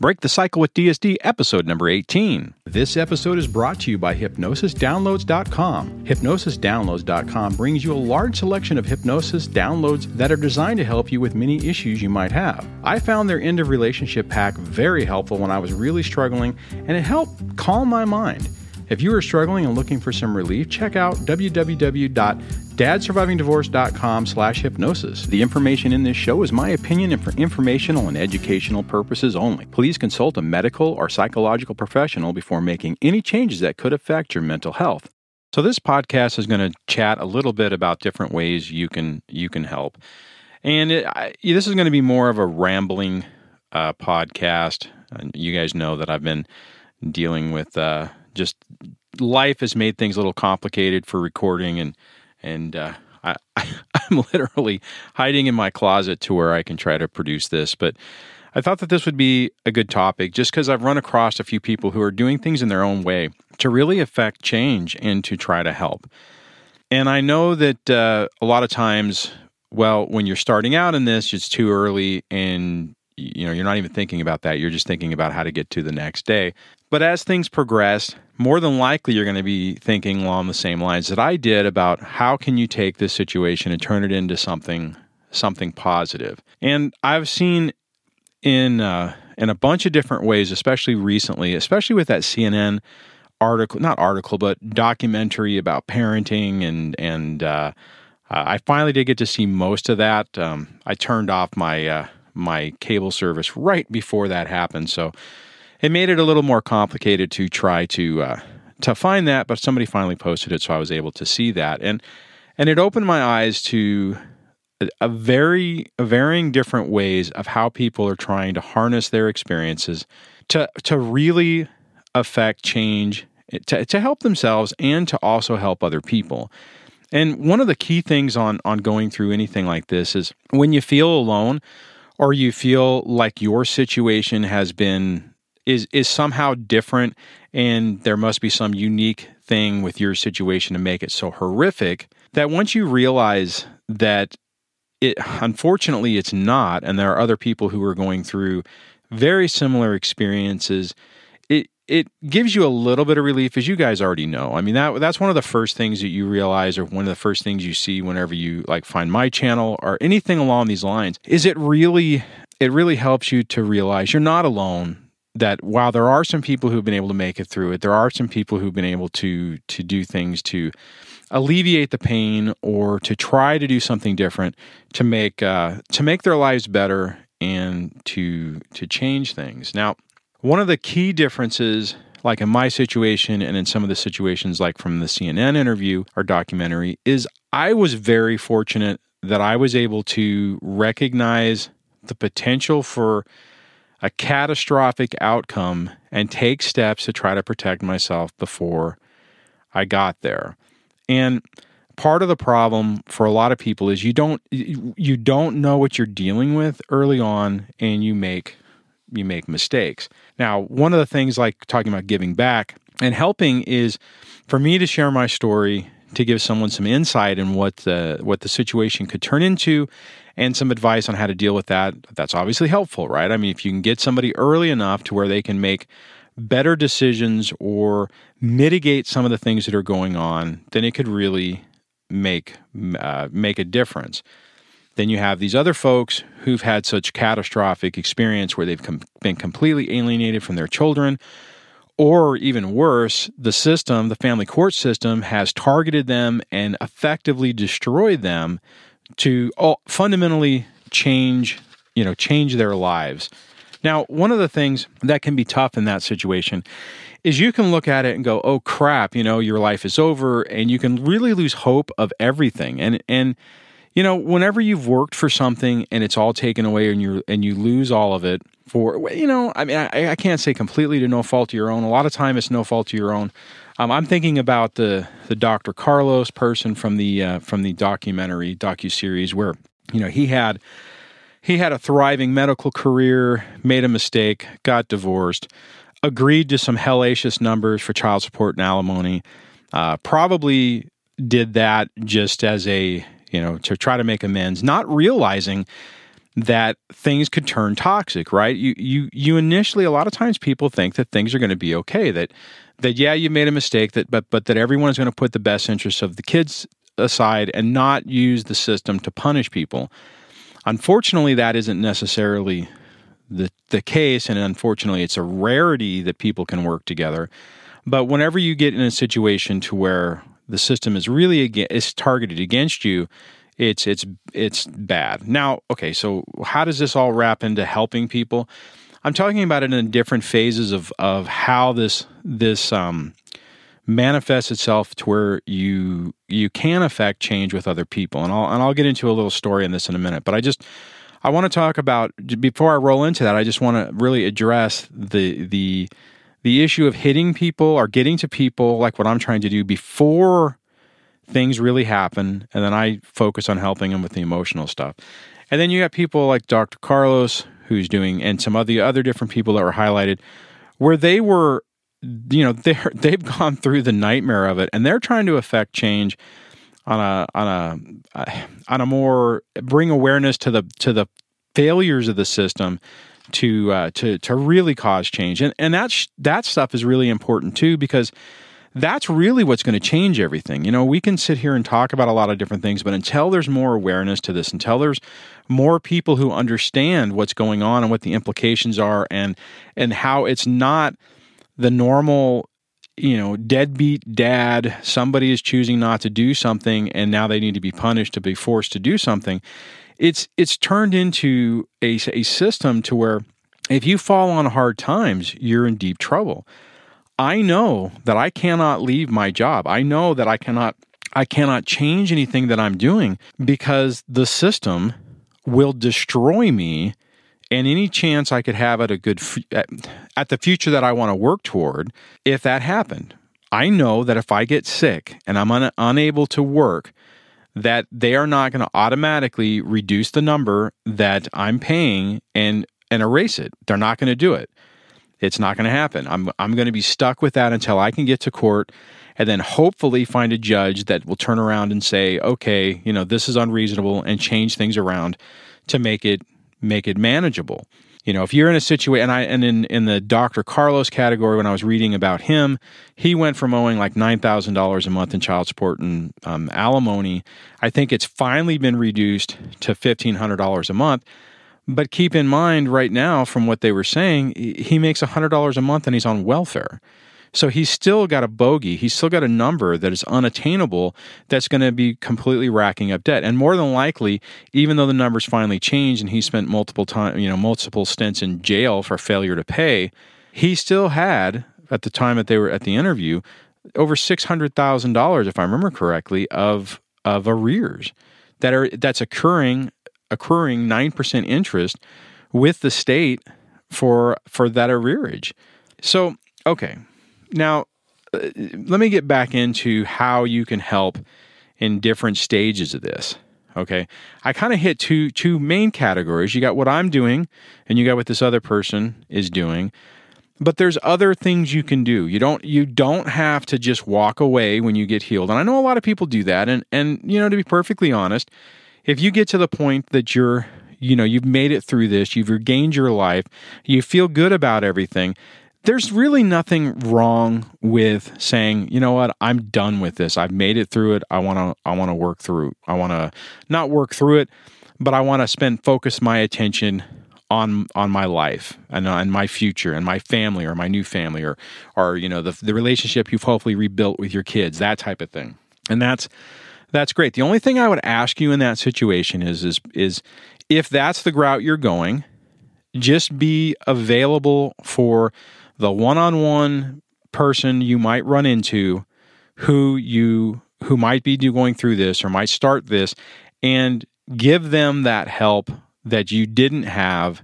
Break the Cycle with DSD, episode number 18. This episode is brought to you by HypnosisDownloads.com. HypnosisDownloads.com brings you a large selection of hypnosis downloads that are designed to help you with many issues you might have. I found their end of relationship pack very helpful when I was really struggling, and it helped calm my mind. If you are struggling and looking for some relief, check out www.dadsurvivingdivorce.com slash hypnosis. The information in this show is my opinion and for informational and educational purposes only. Please consult a medical or psychological professional before making any changes that could affect your mental health. So this podcast is going to chat a little bit about different ways you can you can help. And it, I, this is going to be more of a rambling uh, podcast. You guys know that I've been dealing with uh, just life has made things a little complicated for recording and and uh, I, I'm literally hiding in my closet to where I can try to produce this. But I thought that this would be a good topic just because I've run across a few people who are doing things in their own way to really affect change and to try to help. And I know that uh, a lot of times, well, when you're starting out in this, it's too early and you know you're not even thinking about that you're just thinking about how to get to the next day but as things progress more than likely you're going to be thinking along the same lines that I did about how can you take this situation and turn it into something something positive. And I've seen in uh, in a bunch of different ways, especially recently, especially with that CNN article, not article, but documentary about parenting and and uh, I finally did get to see most of that. Um, I turned off my uh, my cable service right before that happened, so it made it a little more complicated to try to uh, to find that. But somebody finally posted it, so I was able to see that, and and it opened my eyes to a, very varying different ways of how people are trying to harness their experiences to to really affect change to, to help themselves and to also help other people. And one of the key things on on going through anything like this is when you feel alone or you feel like your situation has been is is somehow different and there must be some unique thing with your situation to make it so horrific that once you realize that it unfortunately it's not and there are other people who are going through very similar experiences it it gives you a little bit of relief as you guys already know. I mean that that's one of the first things that you realize or one of the first things you see whenever you like find my channel or anything along these lines is it really it really helps you to realize you're not alone that while there are some people who've been able to make it through it, there are some people who've been able to to do things to alleviate the pain or to try to do something different to make uh, to make their lives better and to to change things. Now, one of the key differences, like in my situation and in some of the situations, like from the CNN interview or documentary, is I was very fortunate that I was able to recognize the potential for a catastrophic outcome and take steps to try to protect myself before I got there. And part of the problem for a lot of people is you don't you don't know what you're dealing with early on and you make you make mistakes. Now, one of the things like talking about giving back and helping is for me to share my story to give someone some insight in what the what the situation could turn into and some advice on how to deal with that. That's obviously helpful, right? I mean, if you can get somebody early enough to where they can make better decisions or mitigate some of the things that are going on, then it could really make uh, make a difference. Then you have these other folks who've had such catastrophic experience where they've com- been completely alienated from their children, or even worse, the system, the family court system, has targeted them and effectively destroyed them to fundamentally change, you know, change their lives. Now, one of the things that can be tough in that situation is you can look at it and go, "Oh crap, you know, your life is over," and you can really lose hope of everything. And and you know, whenever you've worked for something and it's all taken away and you and you lose all of it for you know, I mean, I, I can't say completely to no fault of your own. A lot of time it's no fault of your own. Um, I'm thinking about the the Dr. Carlos person from the uh, from the documentary docu series where you know he had he had a thriving medical career, made a mistake, got divorced, agreed to some hellacious numbers for child support and alimony. Uh, probably did that just as a you know to try to make amends, not realizing that things could turn toxic, right? You you you initially a lot of times people think that things are going to be okay, that that yeah, you made a mistake that but but that everyone is going to put the best interests of the kids aside and not use the system to punish people. Unfortunately, that isn't necessarily the the case and unfortunately it's a rarity that people can work together. But whenever you get in a situation to where the system is really is targeted against you, it's it's it's bad. Now, okay, so how does this all wrap into helping people? I'm talking about it in different phases of of how this this um, manifests itself to where you you can affect change with other people, and I'll and I'll get into a little story in this in a minute. But I just I want to talk about before I roll into that. I just want to really address the the the issue of hitting people or getting to people like what I'm trying to do before things really happen, and then I focus on helping them with the emotional stuff. And then you got people like Dr. Carlos, who's doing, and some of the other different people that were highlighted, where they were, you know, they're they've gone through the nightmare of it, and they're trying to affect change on a on a uh, on a more bring awareness to the to the failures of the system to uh, to to really cause change, and and that that stuff is really important too because that's really what's going to change everything. You know, we can sit here and talk about a lot of different things, but until there's more awareness to this, until there's more people who understand what's going on and what the implications are and and how it's not the normal you know deadbeat dad somebody is choosing not to do something and now they need to be punished to be forced to do something it's it's turned into a, a system to where if you fall on hard times you're in deep trouble I know that I cannot leave my job. I know that I cannot I cannot change anything that I'm doing because the system will destroy me and any chance I could have at a good at the future that I want to work toward if that happened. I know that if I get sick and I'm un- unable to work that they are not going to automatically reduce the number that I'm paying and and erase it. They're not going to do it. It's not going to happen. I'm I'm going to be stuck with that until I can get to court and then hopefully find a judge that will turn around and say, "Okay, you know, this is unreasonable" and change things around to make it make it manageable. You know, if you're in a situation, and I and in in the Dr. Carlos category, when I was reading about him, he went from owing like nine thousand dollars a month in child support and um, alimony. I think it's finally been reduced to fifteen hundred dollars a month. But keep in mind, right now, from what they were saying, he makes $100 a month and he's on welfare. So he's still got a bogey. He's still got a number that is unattainable that's going to be completely racking up debt. And more than likely, even though the numbers finally changed and he spent multiple time, you know, multiple stints in jail for failure to pay, he still had at the time that they were at the interview over six hundred thousand dollars, if I remember correctly, of of arrears that are that's occurring accruing 9% interest with the state for for that arrearage. So, okay. Now, uh, let me get back into how you can help in different stages of this. Okay. I kind of hit two two main categories. You got what I'm doing and you got what this other person is doing. But there's other things you can do. You don't you don't have to just walk away when you get healed. And I know a lot of people do that and and you know to be perfectly honest, if you get to the point that you're you know you've made it through this you've regained your life you feel good about everything there's really nothing wrong with saying you know what? I'm done with this. I've made it through it. I want to i want to work through i want to not work through it but i want to spend focus my attention on on my life and uh, on my future and my family or my new family or or you know the the relationship you've hopefully rebuilt with your kids that type of thing. And that's that's great. The only thing I would ask you in that situation is is is if that's the route you're going, just be available for the one-on-one person you might run into who you who might be going through this or might start this and give them that help that you didn't have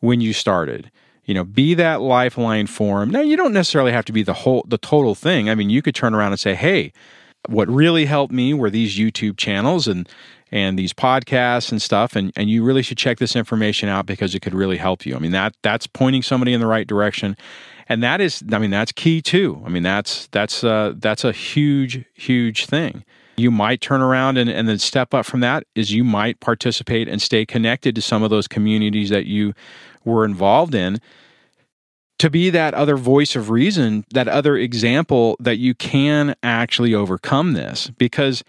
when you started. You know be that lifeline for them now you don't necessarily have to be the whole the total thing. I mean you could turn around and say hey what really helped me were these YouTube channels and and these podcasts and stuff and and you really should check this information out because it could really help you. I mean that that's pointing somebody in the right direction. And that is I mean that's key too. I mean that's that's uh that's a huge huge thing. you might turn around and, and then step up from that is you might participate and stay connected to some of those communities that you were involved in to be that other voice of reason, that other example that you can actually overcome this. Because,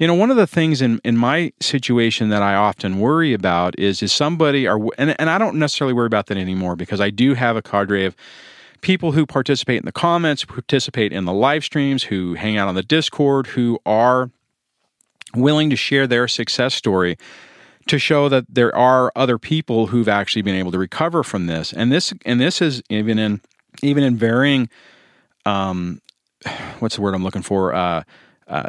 you know, one of the things in, in my situation that I often worry about is is somebody are and, and I don't necessarily worry about that anymore because I do have a cadre of people who participate in the comments, participate in the live streams, who hang out on the Discord, who are willing to share their success story to show that there are other people who've actually been able to recover from this. And this and this is even in even in varying um what's the word I'm looking for? Uh uh,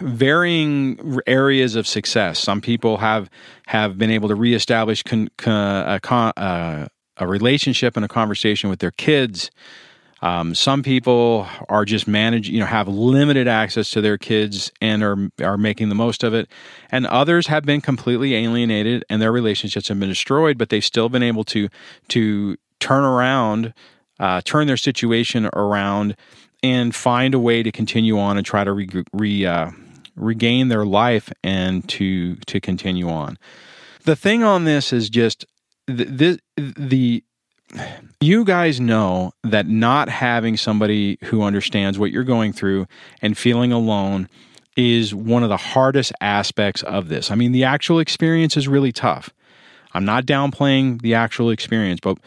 varying areas of success. Some people have have been able to reestablish con, con, a, con, uh, a relationship and a conversation with their kids. Um, some people are just manage, you know, have limited access to their kids and are are making the most of it, and others have been completely alienated and their relationships have been destroyed, but they've still been able to to turn around, uh, turn their situation around, and find a way to continue on and try to re, re uh, regain their life and to to continue on. The thing on this is just the, the, the you guys know that not having somebody who understands what you're going through and feeling alone is one of the hardest aspects of this. I mean, the actual experience is really tough. I'm not downplaying the actual experience, but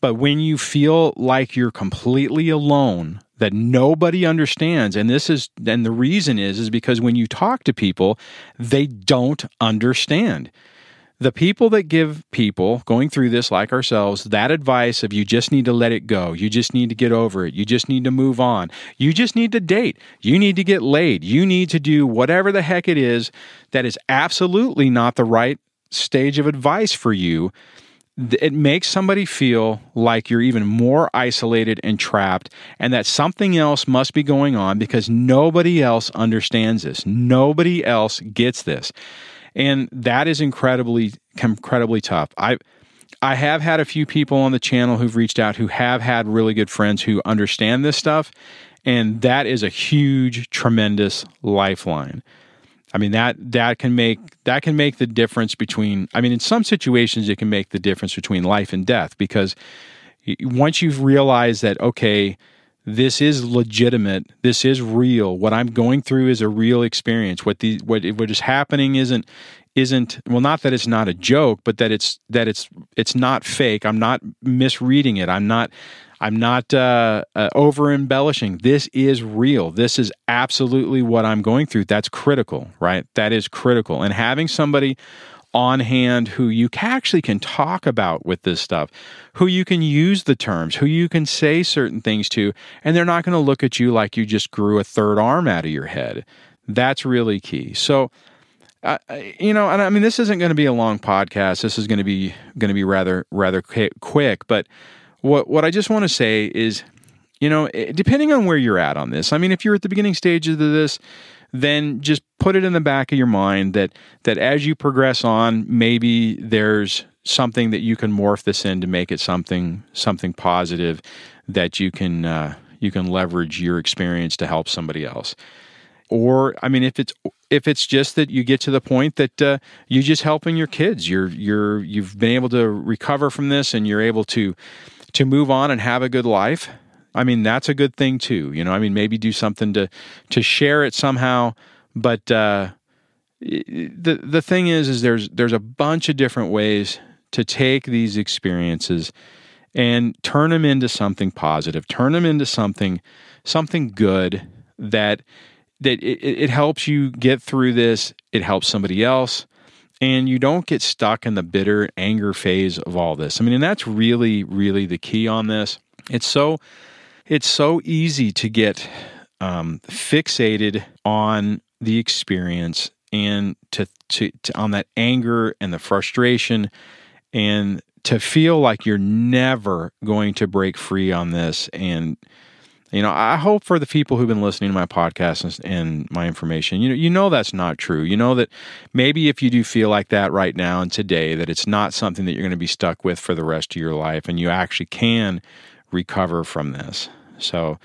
but when you feel like you're completely alone, that nobody understands, and this is and the reason is is because when you talk to people, they don't understand. The people that give people going through this like ourselves that advice of you just need to let it go you just need to get over it you just need to move on you just need to date you need to get laid you need to do whatever the heck it is that is absolutely not the right stage of advice for you it makes somebody feel like you're even more isolated and trapped, and that something else must be going on because nobody else understands this. Nobody else gets this and that is incredibly incredibly tough. I I have had a few people on the channel who've reached out who have had really good friends who understand this stuff, and that is a huge, tremendous lifeline. I mean that that can make that can make the difference between. I mean, in some situations, it can make the difference between life and death because once you've realized that okay this is legitimate. This is real. What I'm going through is a real experience. What the what what is happening isn't isn't well not that it's not a joke, but that it's that it's it's not fake. I'm not misreading it. I'm not I'm not uh, uh, over embellishing. This is real. This is absolutely what I'm going through. That's critical, right? That is critical. And having somebody on hand who you actually can talk about with this stuff, who you can use the terms, who you can say certain things to, and they're not going to look at you like you just grew a third arm out of your head. That's really key. So, uh, you know, and I mean, this isn't going to be a long podcast. This is going to be going to be rather rather quick. But what what I just want to say is, you know, depending on where you're at on this. I mean, if you're at the beginning stages of this, then just put it in the back of your mind that that as you progress on, maybe there's something that you can morph this in to make it something something positive that you can uh, you can leverage your experience to help somebody else. Or I mean, if it's if it's just that you get to the point that uh, you're just helping your kids, you're you're you've been able to recover from this and you're able to to move on and have a good life I mean, that's a good thing too. You know, I mean, maybe do something to to share it somehow. But uh, the the thing is, is there's there's a bunch of different ways to take these experiences and turn them into something positive, turn them into something something good that that it, it helps you get through this. It helps somebody else and you don't get stuck in the bitter anger phase of all this. I mean, and that's really, really the key on this. It's so it's so easy to get um, fixated on the experience and to, to, to on that anger and the frustration and to feel like you're never going to break free on this and you know i hope for the people who've been listening to my podcast and, and, my information you know you know that's not true you know that maybe if you do feel like that right now and today that it's not something that you're going to be stuck with for the rest of your life and you actually can recover from this. So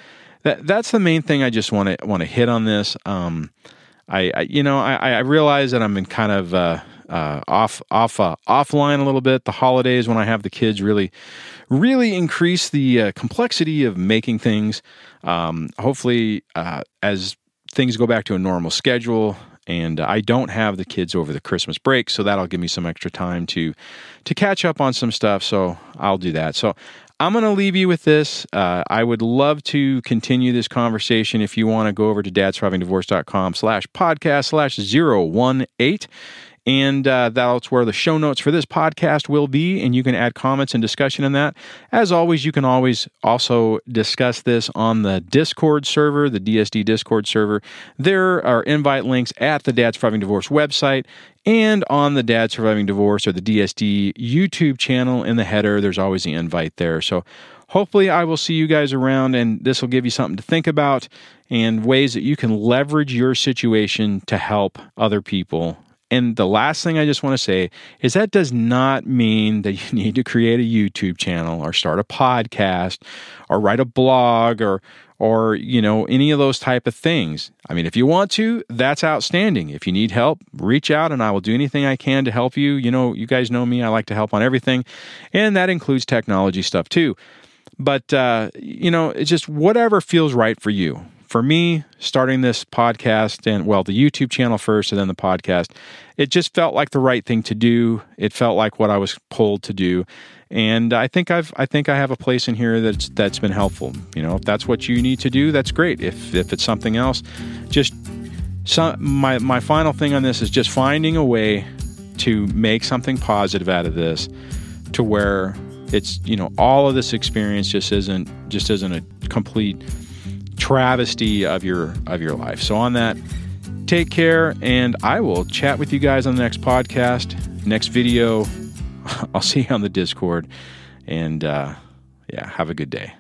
that that's the main thing I just want to want to hit on this. Um, I, I you know I, I realize that I'm in kind of uh, uh, off off uh, offline a little bit. The holidays when I have the kids really really increase the uh, complexity of making things. Um, hopefully, uh, as things go back to a normal schedule, and I don't have the kids over the Christmas break, so that'll give me some extra time to to catch up on some stuff. So I'll do that. So I'm going to leave you with this. Uh, I would love to continue this conversation. If you want to go over to dadsurvivingdivorce.com slash podcast slash 018 and uh, that's where the show notes for this podcast will be. And you can add comments and discussion in that. As always, you can always also discuss this on the Discord server, the DSD Discord server. There are invite links at the Dad Surviving Divorce website and on the Dad Surviving Divorce or the DSD YouTube channel in the header. There's always the invite there. So hopefully, I will see you guys around, and this will give you something to think about and ways that you can leverage your situation to help other people and the last thing I just want to say is that does not mean that you need to create a YouTube channel or start a podcast or write a blog or or you know any of those type of things. I mean, if you want to, that's outstanding. If you need help, reach out and I will do anything I can to help you. You know, you guys know me, I like to help on everything, and that includes technology stuff too. But uh, you know, it's just whatever feels right for you for me, starting this podcast and well, the YouTube channel first and then the podcast, it just felt like the right thing to do. It felt like what I was pulled to do. And I think I've I think I have a place in here that's that's been helpful. You know, if that's what you need to do, that's great. If if it's something else, just some, my my final thing on this is just finding a way to make something positive out of this to where it's you know all of this experience just isn't just isn't a complete travesty of your of your life. So on that, take care and I will chat with you guys on the next podcast, next video. I'll see you on the Discord and uh, yeah, have a good day.